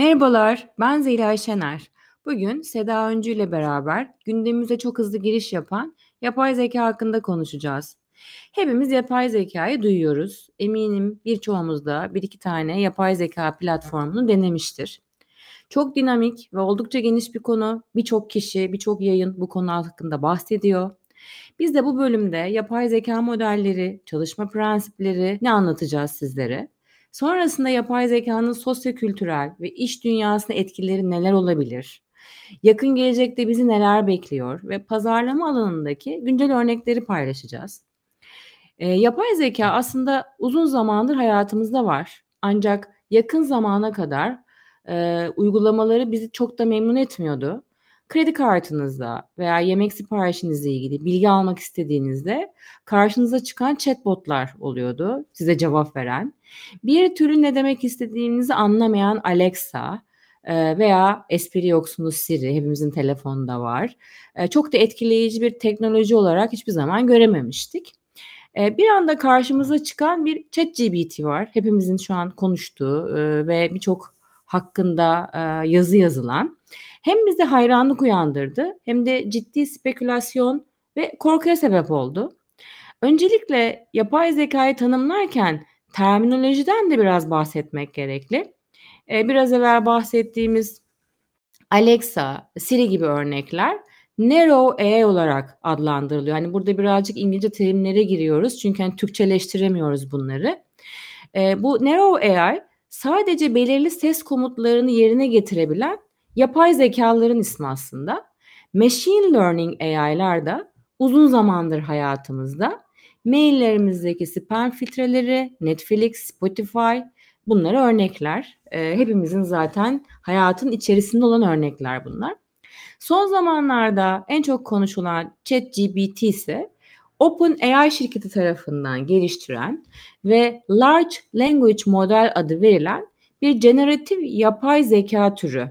Merhabalar, ben Zeliha Şener. Bugün Seda Öncü ile beraber gündemimize çok hızlı giriş yapan yapay zeka hakkında konuşacağız. Hepimiz yapay zekayı duyuyoruz. Eminim birçoğumuz da bir iki tane yapay zeka platformunu denemiştir. Çok dinamik ve oldukça geniş bir konu. Birçok kişi, birçok yayın bu konu hakkında bahsediyor. Biz de bu bölümde yapay zeka modelleri, çalışma prensipleri ne anlatacağız sizlere? Sonrasında yapay zekanın sosyokültürel ve iş dünyasına etkileri neler olabilir? Yakın gelecekte bizi neler bekliyor ve pazarlama alanındaki güncel örnekleri paylaşacağız. E, yapay zeka aslında uzun zamandır hayatımızda var. Ancak yakın zamana kadar e, uygulamaları bizi çok da memnun etmiyordu. Kredi kartınızda veya yemek siparişinizle ilgili bilgi almak istediğinizde karşınıza çıkan chatbotlar oluyordu size cevap veren. Bir türlü ne demek istediğinizi anlamayan Alexa e, veya espri yoksunu Siri hepimizin telefonunda var. E, çok da etkileyici bir teknoloji olarak hiçbir zaman görememiştik. E, bir anda karşımıza çıkan bir ChatGPT var. Hepimizin şu an konuştuğu ve birçok hakkında yazı yazılan hem bizde hayranlık uyandırdı hem de ciddi spekülasyon ve korkuya sebep oldu. Öncelikle yapay zekayı tanımlarken terminolojiden de biraz bahsetmek gerekli. Ee, biraz evvel bahsettiğimiz Alexa, Siri gibi örnekler narrow AI olarak adlandırılıyor. Hani burada birazcık İngilizce terimlere giriyoruz çünkü hani Türkçeleştiremiyoruz bunları. Ee, bu narrow AI sadece belirli ses komutlarını yerine getirebilen yapay zekaların ismi aslında. Machine Learning AI'lar da uzun zamandır hayatımızda. Maillerimizdeki spam filtreleri, Netflix, Spotify bunlara örnekler. E, hepimizin zaten hayatın içerisinde olan örnekler bunlar. Son zamanlarda en çok konuşulan ChatGPT ise OpenAI şirketi tarafından geliştiren ve Large Language Model adı verilen bir generatif yapay zeka türü.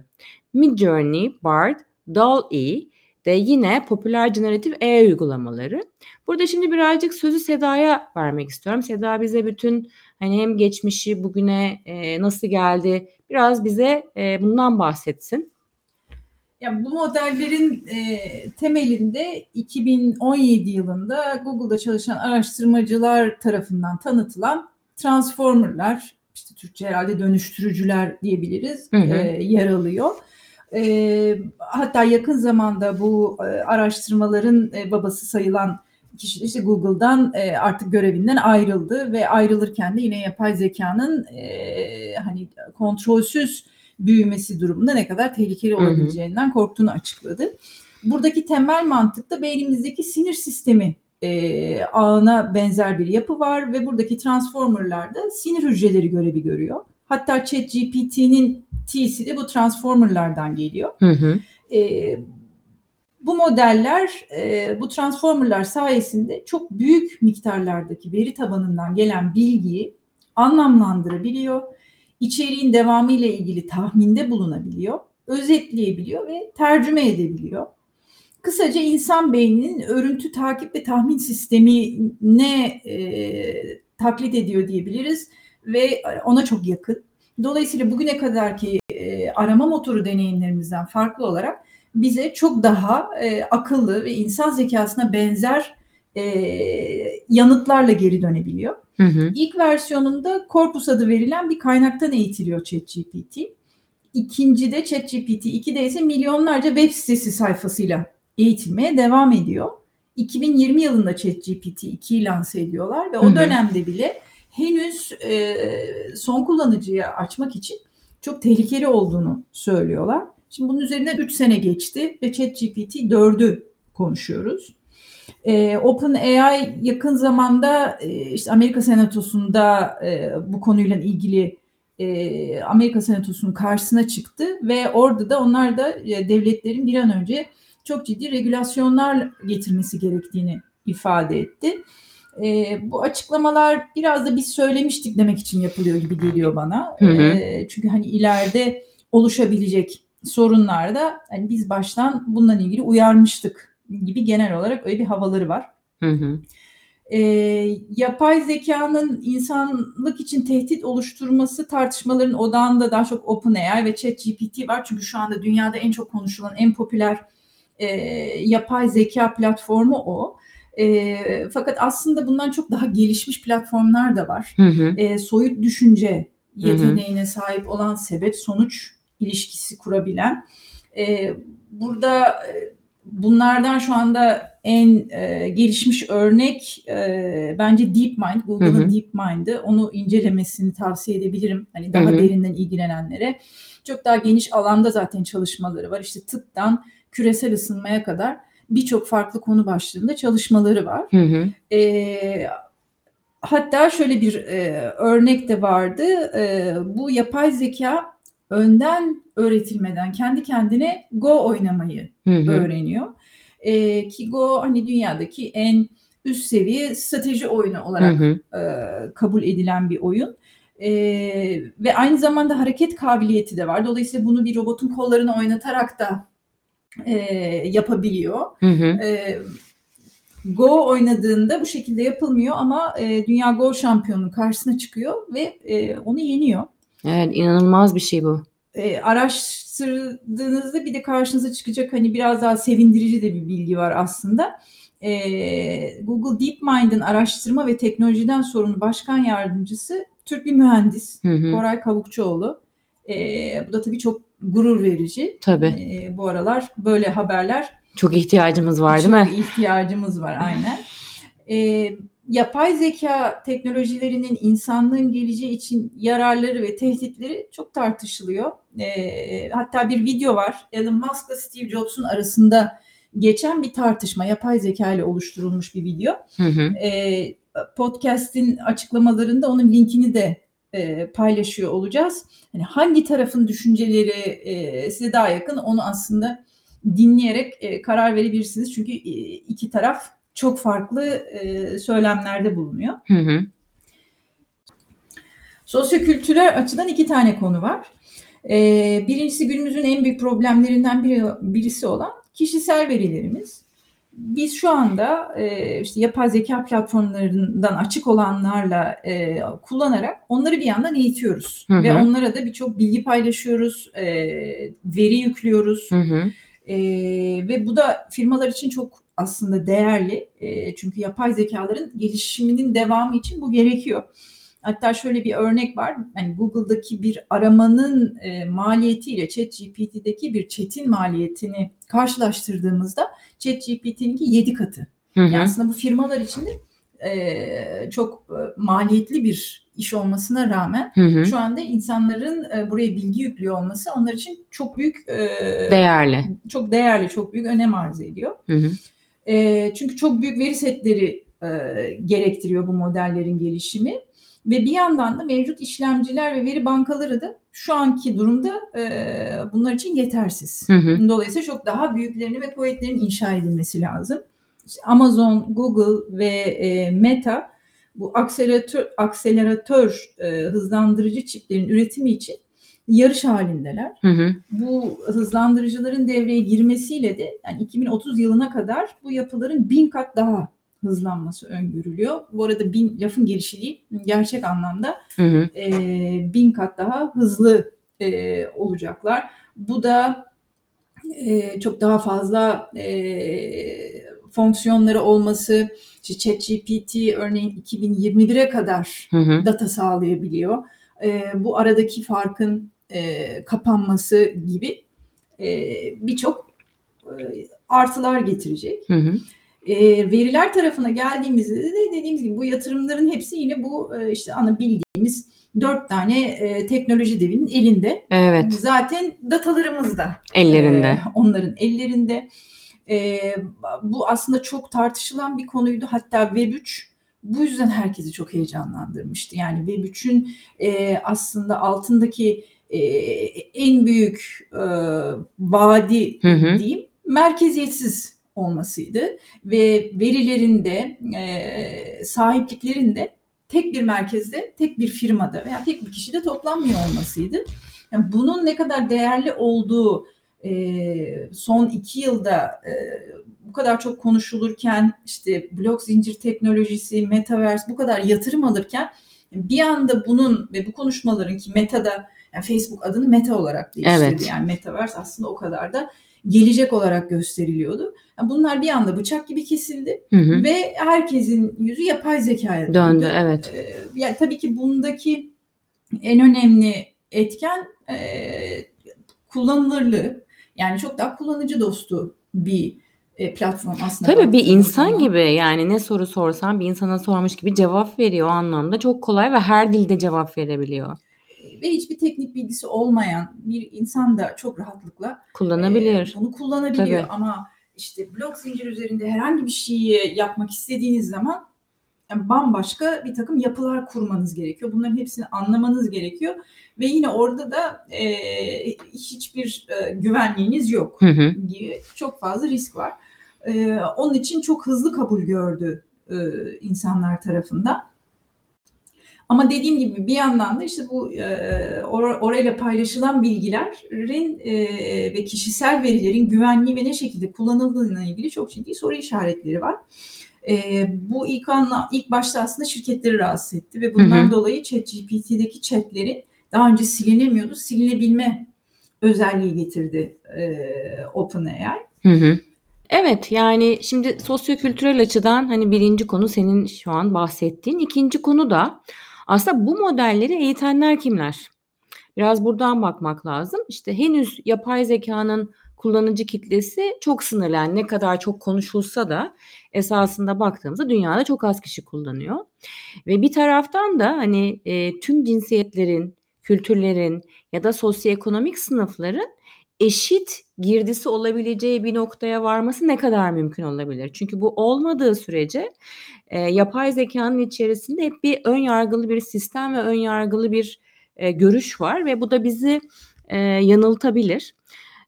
Midjourney, Bard, DALL-E de yine popüler generatif AI uygulamaları. Burada şimdi birazcık sözü Seda'ya vermek istiyorum. Seda bize bütün hani hem geçmişi bugüne e, nasıl geldi biraz bize e, bundan bahsetsin. Ya bu modellerin e, temelinde 2017 yılında Google'da çalışan araştırmacılar tarafından tanıtılan transformerlar, işte Türkçe herhalde dönüştürücüler diyebiliriz, hı hı. E, yer alıyor. E, hatta yakın zamanda bu e, araştırmaların e, babası sayılan kişi işte Google'dan e, artık görevinden ayrıldı ve ayrılırken de yine yapay zekanın e, hani kontrolsüz büyümesi durumunda ne kadar tehlikeli olabileceğinden korktuğunu açıkladı. Buradaki temel mantık da beynimizdeki sinir sistemi e, ağına benzer bir yapı var ve buradaki transformerlarda sinir hücreleri görevi görüyor. Hatta ChatGPT'nin T'si de bu transformerlardan geliyor. Hı hı. E, bu modeller, e, bu transformerlar sayesinde çok büyük miktarlardaki veri tabanından gelen bilgiyi anlamlandırabiliyor. İçeriğin devamı ile ilgili tahminde bulunabiliyor, özetleyebiliyor ve tercüme edebiliyor. Kısaca insan beyninin örüntü takip ve tahmin sistemine e, taklit ediyor diyebiliriz ve ona çok yakın. Dolayısıyla bugüne kadarki e, arama motoru deneyimlerimizden farklı olarak bize çok daha e, akıllı ve insan zekasına benzer e, yanıtlarla geri dönebiliyor. Hı hı. İlk versiyonunda Corpus adı verilen bir kaynaktan eğitiliyor ChatGPT. İkincide ChatGPT 2'de ise milyonlarca web sitesi sayfasıyla eğitilmeye devam ediyor. 2020 yılında ChatGPT 2'yi lanse ediyorlar ve o hı hı. dönemde bile henüz e, son kullanıcıya açmak için çok tehlikeli olduğunu söylüyorlar. Şimdi bunun üzerinden 3 sene geçti ve ChatGPT 4'ü konuşuyoruz. Ee, OpenAI yakın zamanda e, işte Amerika Senatosu'nda e, bu konuyla ilgili e, Amerika Senatosu'nun karşısına çıktı ve orada da onlar da e, devletlerin bir an önce çok ciddi regülasyonlar getirmesi gerektiğini ifade etti. E, bu açıklamalar biraz da biz söylemiştik demek için yapılıyor gibi geliyor bana. Hı hı. E, çünkü hani ileride oluşabilecek sorunlarda hani biz baştan bununla ilgili uyarmıştık gibi genel olarak öyle bir havaları var. Hı hı. E, yapay zekanın insanlık için tehdit oluşturması tartışmaların odağında daha çok OpenAI ve ChatGPT var. Çünkü şu anda dünyada en çok konuşulan, en popüler e, yapay zeka platformu o. E, fakat aslında bundan çok daha gelişmiş platformlar da var. Hı hı. E, soyut düşünce yeteneğine sahip olan sebep sonuç ilişkisi kurabilen. E, burada bunlardan şu anda en e, gelişmiş örnek e, bence DeepMind, Google'ın Hı hı. DeepMind'ı. Onu incelemesini tavsiye edebilirim. Hani daha Hı hı. derinden ilgilenenlere. Çok daha geniş alanda zaten çalışmaları var. İşte tıptan küresel ısınmaya kadar birçok farklı konu başlığında çalışmaları var. Hı hı. E, hatta şöyle bir e, örnek de vardı. E, bu yapay zeka önden öğretilmeden kendi kendine Go oynamayı Hı hı. öğreniyor. E, ki Go hani dünyadaki en üst seviye strateji oyunu Hı olarak hı. e, kabul edilen bir oyun. E, ve aynı zamanda hareket kabiliyeti de var. Dolayısıyla bunu bir robotun kollarını oynatarak da e, yapabiliyor. Hı hı. E, Go oynadığında bu şekilde yapılmıyor ama e, Dünya Go şampiyonunun karşısına çıkıyor ve e, onu yeniyor. Evet inanılmaz bir şey bu. E, araştırdığınızda bir de karşınıza çıkacak hani biraz daha sevindirici de bir bilgi var aslında. E, Google DeepMind'in araştırma ve teknolojiden sorumlu başkan yardımcısı Türk bir mühendis Hı hı. Koray Kavukçuoğlu. E, bu da tabii çok gurur verici. Tabii. E, bu aralar böyle haberler Çok ihtiyacımız var değil çok mi? ihtiyacımız var aynen. Ee, yapay zeka teknolojilerinin insanlığın geleceği için yararları ve tehditleri çok tartışılıyor. Ee, hatta bir video var. Elon Musk ile Steve Jobs'un arasında geçen bir tartışma. Yapay zeka ile oluşturulmuş bir video. Hı hı. Ee, podcast'in açıklamalarında onun linkini de e, paylaşıyor olacağız. Hani hangi tarafın düşünceleri e, size daha yakın onu aslında dinleyerek e, karar verebilirsiniz. Çünkü e, iki taraf çok farklı e, söylemlerde bulunuyor. Hı hı. Sosyokültürel açıdan iki tane konu var. E, birincisi günümüzün en büyük problemlerinden biri, birisi olan kişisel verilerimiz. Biz şu anda e, işte yapay zeka platformlarından açık olanlarla e, kullanarak onları bir yandan eğitiyoruz. Hı hı. Ve onlara da birçok bilgi paylaşıyoruz, e, veri yüklüyoruz. Hı hı. E, ve bu da firmalar için çok aslında değerli. E, çünkü yapay zekaların gelişiminin devamı için bu gerekiyor. Hatta şöyle bir örnek var. Yani Google'daki bir aramanın e, maliyetiyle ChatGPT'deki bir chat'in maliyetini karşılaştırdığımızda ChatGPT'ninki 7 katı. Hı Yani hı. aslında bu firmalar için de e, çok e, maliyetli bir iş olmasına rağmen Hı hı. şu anda insanların e, buraya bilgi yüklüyor olması onlar için çok büyük e, Değerli. çok değerli, çok büyük önem arz ediyor. Hı hı. E, çünkü çok büyük veri setleri e, gerektiriyor bu modellerin gelişimi. Ve bir yandan da mevcut işlemciler ve veri bankaları da şu anki durumda e, bunlar için yetersiz. Hı hı. Dolayısıyla çok daha büyüklerini ve kuvvetlerin inşa edilmesi lazım. İşte Amazon, Google ve e, Meta bu akseleratör, akseleratör e, hızlandırıcı çiplerin üretimi için yarış halindeler. Hı hı. Bu hızlandırıcıların devreye girmesiyle de yani 2030 yılına kadar bu yapıların bin kat daha hızlanması öngörülüyor. Bu arada bin lafın gelişi değil, gerçek anlamda Hı hı. e, bin kat daha hızlı e, olacaklar. Bu da e, çok daha fazla e, fonksiyonları olması, işte ChatGPT örneğin 2021'e kadar Hı hı. data sağlayabiliyor. E, bu aradaki farkın e, kapanması gibi e, birçok e, artılar getirecek. Hı hı. E, veriler tarafına geldiğimizde de dediğimiz gibi bu yatırımların hepsi yine bu e, işte ana bildiğimiz dört tane e, teknoloji devinin elinde. Evet. Zaten datalarımız da Ellerinde. e, onların ellerinde. E, bu aslında çok tartışılan bir konuydu. Hatta Web3 bu yüzden herkesi çok heyecanlandırmıştı. Yani Web3'ün e, aslında altındaki e, en büyük e, vaadi Hı hı. diyeyim merkeziyetsiz olmasıydı ve verilerinde e, sahipliklerinde tek bir merkezde, tek bir firmada veya tek bir kişide toplanmıyor olmasıydı. Yani bunun ne kadar değerli olduğu e, son iki yılda e, bu kadar çok konuşulurken işte blok zincir teknolojisi, metaverse bu kadar yatırım alırken bir anda bunun ve bu konuşmaların ki Meta'da yani Facebook adını Meta olarak değiştirdi. Evet. Yani Metaverse aslında o kadar da gelecek olarak gösteriliyordu. Yani bunlar bir anda bıçak gibi kesildi Hı hı. ve herkesin yüzü yapay zekaya döndü. Döndü evet. Ee, yani tabii ki bundaki en önemli etken e, kullanılırlığı. Yani çok daha kullanıcı dostu bir e, platform aslında. Tabii bir insan zaman. gibi yani ne soru sorsan bir insana sormuş gibi cevap veriyor o anlamda. Çok kolay ve her dilde cevap verebiliyor. Ve hiçbir teknik bilgisi olmayan bir insan da çok rahatlıkla Kullanabilir. e, bunu kullanabiliyor. Tabii. Ama işte blok zincir üzerinde herhangi bir şeyi yapmak istediğiniz zaman yani bambaşka bir takım yapılar kurmanız gerekiyor. Bunların hepsini anlamanız gerekiyor. Ve yine orada da e, hiçbir e, güvenliğiniz yok. Hı hı. çok fazla risk var. Ee, onun için çok hızlı kabul gördü e, insanlar tarafından. Ama dediğim gibi bir yandan da işte bu e, or- orayla paylaşılan bilgilerin e, ve kişisel verilerin güvenliği ve ne şekilde kullanıldığına ilgili çok ciddi soru işaretleri var. E, bu ilk anla, ilk başta aslında şirketleri rahatsız etti ve bundan Hı hı. dolayı ChatGPT'deki chatlerin daha önce silinemiyordu, silinebilme özelliği getirdi e, OpenAI. Hı hı. Evet yani şimdi sosyokültürel açıdan hani birinci konu senin şu an bahsettiğin. ikinci konu da aslında bu modelleri eğitenler kimler? Biraz buradan bakmak lazım. İşte henüz yapay zekanın kullanıcı kitlesi çok sınırlı. Yani ne kadar çok konuşulsa da esasında baktığımızda dünyada çok az kişi kullanıyor. Ve bir taraftan da hani e, tüm cinsiyetlerin, kültürlerin ya da sosyoekonomik sınıfların eşit girdisi olabileceği bir noktaya varması ne kadar mümkün olabilir? Çünkü bu olmadığı sürece e, yapay zekanın içerisinde hep bir ön yargılı bir sistem ve ön yargılı bir e, görüş var ve bu da bizi e, yanıltabilir.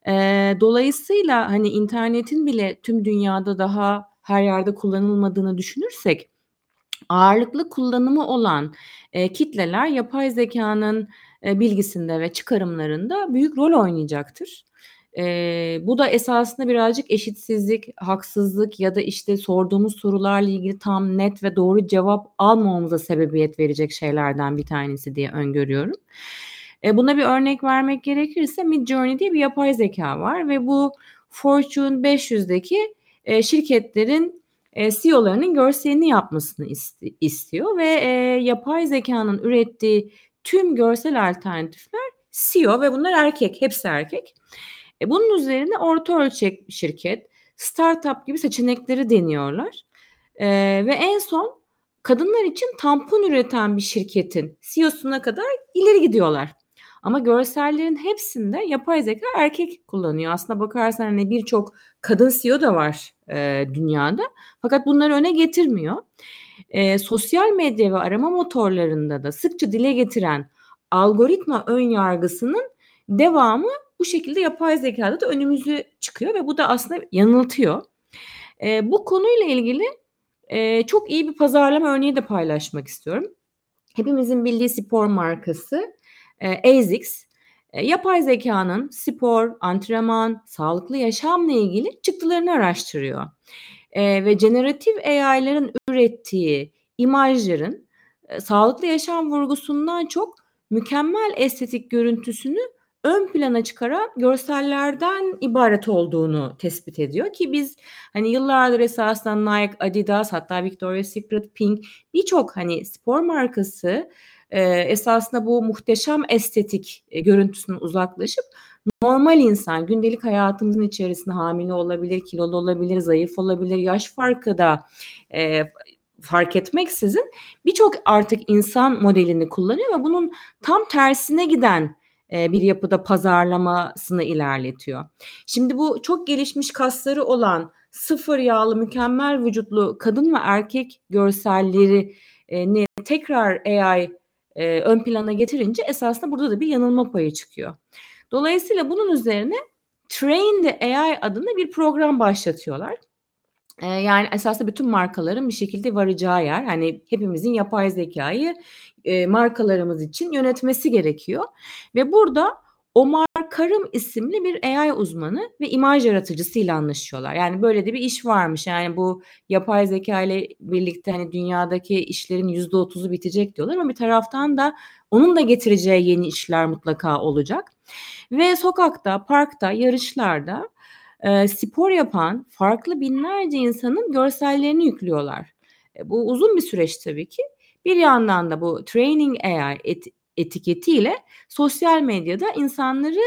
E, dolayısıyla hani internetin bile tüm dünyada daha her yerde kullanılmadığını düşünürsek ağırlıklı kullanımı olan e, kitleler yapay zekanın e, bilgisinde ve çıkarımlarında büyük rol oynayacaktır. E, bu da esasında birazcık eşitsizlik, haksızlık ya da işte sorduğumuz sorularla ilgili tam net ve doğru cevap almamamıza sebebiyet verecek şeylerden bir tanesi diye öngörüyorum. E, buna bir örnek vermek gerekirse Midjourney diye bir yapay zeka var ve bu Fortune 500'deki e, şirketlerin e, CEO'larının görselini yapmasını ist- istiyor ve e, yapay zekanın ürettiği tüm görsel alternatifler CEO ve bunlar erkek, hepsi erkek. E, bunun üzerine orta ölçek şirket, startup gibi seçenekleri deniyorlar. E, ve en son kadınlar için tampon üreten bir şirketin CEO'suna kadar ileri gidiyorlar. Ama görsellerin hepsinde yapay zeka erkek kullanıyor. Aslına bakarsan hani birçok kadın CEO da var e, dünyada. Fakat bunları öne getirmiyor. E, sosyal medya ve arama motorlarında da sıkça dile getiren algoritma ön yargısının devamı bu şekilde yapay zekada da önümüzü çıkıyor ve bu da aslında yanıltıyor. E, bu konuyla ilgili e, çok iyi bir pazarlama örneği de paylaşmak istiyorum. Hepimizin bildiği spor markası e, ASICS yapay zekanın spor, antrenman, sağlıklı yaşamla ilgili çıktılarını araştırıyor. E, ve generatif AI'ların ürettiği imajların e, sağlıklı yaşam vurgusundan çok mükemmel estetik görüntüsünü ön plana çıkaran görsellerden ibaret olduğunu tespit ediyor. Ki biz hani yıllardır esasında Nike, Adidas hatta Victoria's Secret, Pink birçok hani spor markası e, esasında bu muhteşem estetik e, görüntüsünden uzaklaşıp normal insan gündelik hayatımızın içerisinde hamile olabilir, kilolu olabilir, zayıf olabilir, yaş farkı da e, fark etmeksizin birçok artık insan modelini kullanıyor ve bunun tam tersine giden e, bir yapıda pazarlamasını ilerletiyor. Şimdi bu çok gelişmiş kasları olan sıfır yağlı mükemmel vücutlu kadın ve erkek görselleri ne tekrar AI e, ön plana getirince esasında burada da bir yanılma payı çıkıyor. Dolayısıyla bunun üzerine Train the AI adında bir program başlatıyorlar. E, yani esasında bütün markaların bir şekilde varacağı yer. Hani hepimizin yapay zekayı e, markalarımız için yönetmesi gerekiyor. Ve burada o marka Karım isimli bir AI uzmanı ve imaj yaratıcısıyla anlaşıyorlar. Yani böyle de bir iş varmış. Yani bu yapay zeka ile birlikte hani dünyadaki işlerin yüzde otuzu bitecek diyorlar ama bir taraftan da onun da getireceği yeni işler mutlaka olacak. Ve sokakta, parkta, yarışlarda e, spor yapan farklı binlerce insanın görsellerini yüklüyorlar. E, bu uzun bir süreç tabii ki. Bir yandan da bu training AI et, etiketiyle sosyal medyada insanları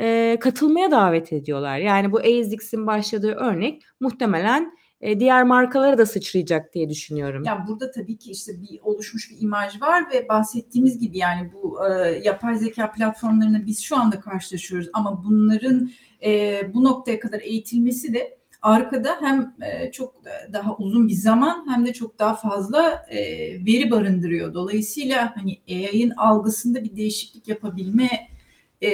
e, katılmaya davet ediyorlar. Yani bu ASICS'in başladığı örnek muhtemelen e, diğer markalara da sıçrayacak diye düşünüyorum. Ya burada tabii ki işte bir oluşmuş bir imaj var ve bahsettiğimiz gibi yani bu e, yapay zeka platformlarına biz şu anda karşılaşıyoruz ama bunların e, bu noktaya kadar eğitilmesi de arkada hem e, çok daha uzun bir zaman hem de çok daha fazla e, veri barındırıyor. Dolayısıyla hani AI'ın algısında bir değişiklik yapabilme e,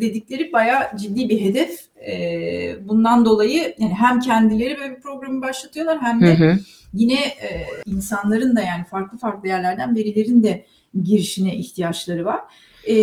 dedikleri bayağı ciddi bir hedef. E, bundan dolayı yani hem kendileri böyle bir programı başlatıyorlar hem de hı hı. yine e, insanların da yani farklı farklı yerlerden verilerin de girişine ihtiyaçları var. E,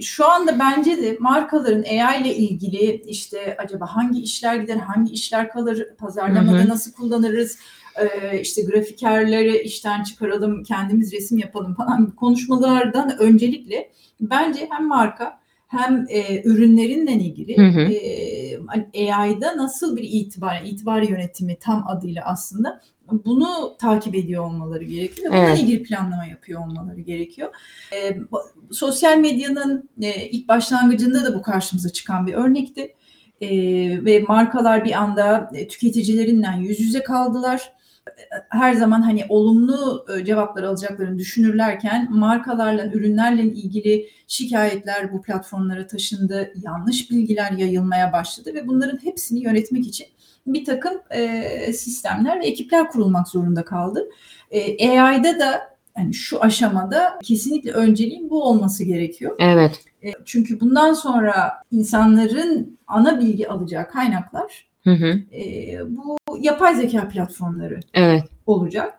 şu anda bence de markaların AI ile ilgili işte acaba hangi işler gider, hangi işler kalır, pazarlamada hı hı. nasıl kullanırız, e, işte grafikerleri işten çıkaralım, kendimiz resim yapalım falan konuşmalardan öncelikle bence hem marka hem e, ürünlerinden ilgili hı hı. E, AI'da nasıl bir itibar, itibar yönetimi tam adıyla aslında bunu takip ediyor olmaları gerekiyor. Bununla evet. ilgili planlama yapıyor olmaları gerekiyor. E, sosyal medyanın e, ilk başlangıcında da bu karşımıza çıkan bir örnekti. E, ve markalar bir anda e, tüketicilerinden yüz yüze kaldılar her zaman hani olumlu e, cevaplar alacaklarını düşünürlerken markalarla, ürünlerle ilgili şikayetler bu platformlara taşındı, yanlış bilgiler yayılmaya başladı ve bunların hepsini yönetmek için bir takım e, sistemler ve ekipler kurulmak zorunda kaldı. E, AI'da da yani şu aşamada kesinlikle önceliğin bu olması gerekiyor. Evet. E, çünkü bundan sonra insanların ana bilgi alacağı kaynaklar Hı hı. E, bu yapay zeka platformları evet. olacak.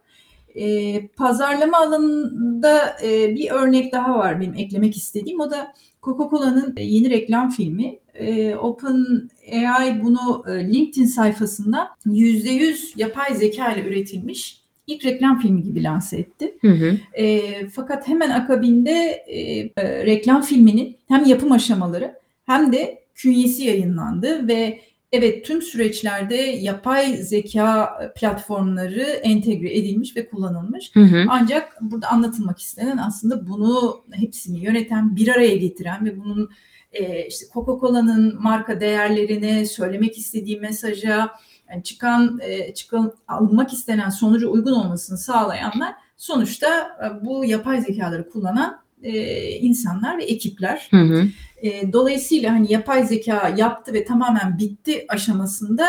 E, pazarlama alanında e, bir örnek daha var benim eklemek istediğim. O da Coca-Cola'nın yeni reklam filmi. E, Open AI bunu e, LinkedIn sayfasında %100 yapay zeka ile üretilmiş ilk reklam filmi gibi lanse etti. Hı hı. E, fakat hemen akabinde e, e, reklam filminin hem yapım aşamaları hem de künyesi yayınlandı ve Evet tüm süreçlerde yapay zeka platformları entegre edilmiş ve kullanılmış. Hı hı. Ancak burada anlatılmak istenen aslında bunu hepsini yöneten, bir araya getiren ve bunun e, işte Coca-Cola'nın marka değerlerine söylemek istediği mesaja yani çıkan e, çıkan alınmak istenen sonucu uygun olmasını sağlayanlar sonuçta e, bu yapay zekaları kullanan e, insanlar ve ekipler. Hı hı. E, dolayısıyla hani yapay zeka yaptı ve tamamen bitti aşamasında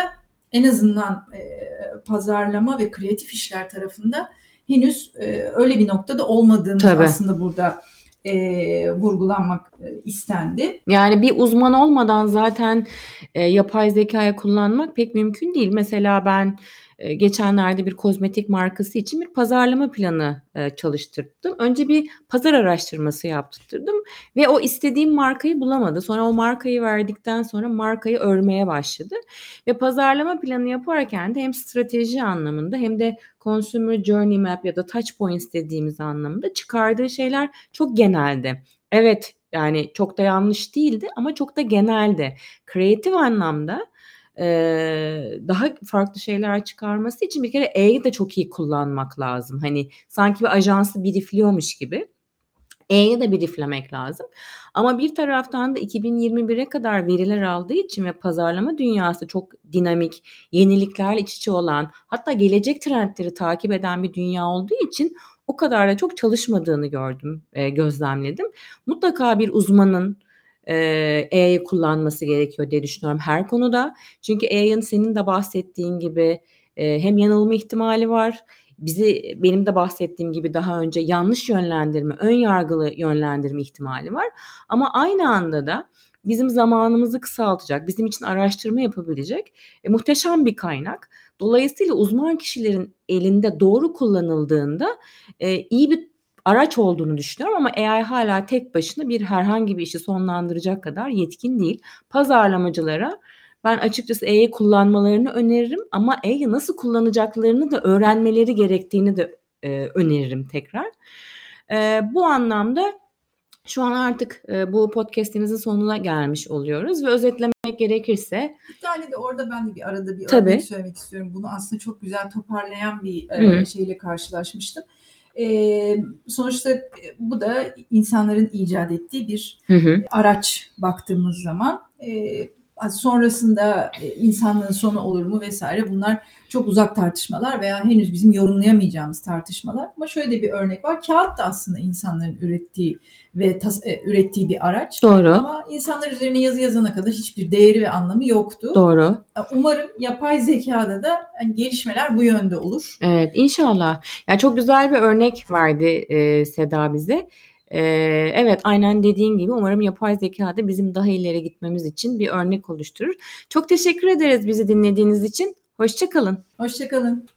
en azından e, pazarlama ve kreatif işler tarafında henüz e, öyle bir noktada olmadığını Tabii. aslında burada e, vurgulanmak istendi. Yani bir uzman olmadan zaten e, yapay zekayı kullanmak pek mümkün değil. Mesela ben geçenlerde bir kozmetik markası için bir pazarlama planı çalıştırdım. Önce bir pazar araştırması yaptırdım ve o istediğim markayı bulamadı. Sonra o markayı verdikten sonra markayı örmeye başladı. Ve pazarlama planı yaparken de hem strateji anlamında hem de consumer journey map ya da touch points dediğimiz anlamda çıkardığı şeyler çok geneldi. Evet yani çok da yanlış değildi ama çok da geneldi. Kreatif anlamda daha farklı şeyler çıkarması için bir kere E'yi de çok iyi kullanmak lazım. Hani sanki bir ajansı briefliyormuş gibi. E'ye de brieflemek lazım. Ama bir taraftan da 2021'e kadar veriler aldığı için ve pazarlama dünyası çok dinamik, yeniliklerle iç içe olan, hatta gelecek trendleri takip eden bir dünya olduğu için o kadar da çok çalışmadığını gördüm, e, gözlemledim. Mutlaka bir uzmanın E'yi kullanması gerekiyor diye düşünüyorum her konuda. Çünkü E'nin senin de bahsettiğin gibi hem yanılma ihtimali var. Bizi benim de bahsettiğim gibi daha önce yanlış yönlendirme, ön yargılı yönlendirme ihtimali var. Ama aynı anda da bizim zamanımızı kısaltacak, bizim için araştırma yapabilecek e, muhteşem bir kaynak. Dolayısıyla uzman kişilerin elinde doğru kullanıldığında e, iyi bir araç olduğunu düşünüyorum ama AI hala tek başına bir herhangi bir işi sonlandıracak kadar yetkin değil. Pazarlamacılara ben açıkçası AI'yi kullanmalarını öneririm ama AI'yi nasıl kullanacaklarını da öğrenmeleri gerektiğini de e, öneririm tekrar. E, bu anlamda şu an artık e, bu podcast'imizin sonuna gelmiş oluyoruz ve özetlemek gerekirse Bir tane de orada ben de bir arada bir Tabii. örnek söylemek istiyorum. Bunu aslında çok güzel toparlayan bir Hı. e, şeyle karşılaşmıştım. E, sonuçta bu da insanların icat ettiği bir hı hı, araç baktığımız zaman e, sonrasında e, insanlığın sonu olur mu vesaire bunlar çok uzak tartışmalar veya henüz bizim yorumlayamayacağımız tartışmalar. Ama şöyle de bir örnek var. Kağıt da aslında insanların ürettiği ve tas- e, ürettiği bir araç. doğru Ama insanlar üzerine yazı yazana kadar hiçbir değeri ve anlamı yoktu. doğru Umarım yapay zekada da hani gelişmeler bu yönde olur. Evet, inşallah. Ya çok güzel bir örnek verdi e, Seda bize. Evet, aynen dediğin gibi umarım yapay zeka da bizim daha ileri gitmemiz için bir örnek oluşturur. Çok teşekkür ederiz bizi dinlediğiniz için. Hoşça kalın. Hoşçakalın.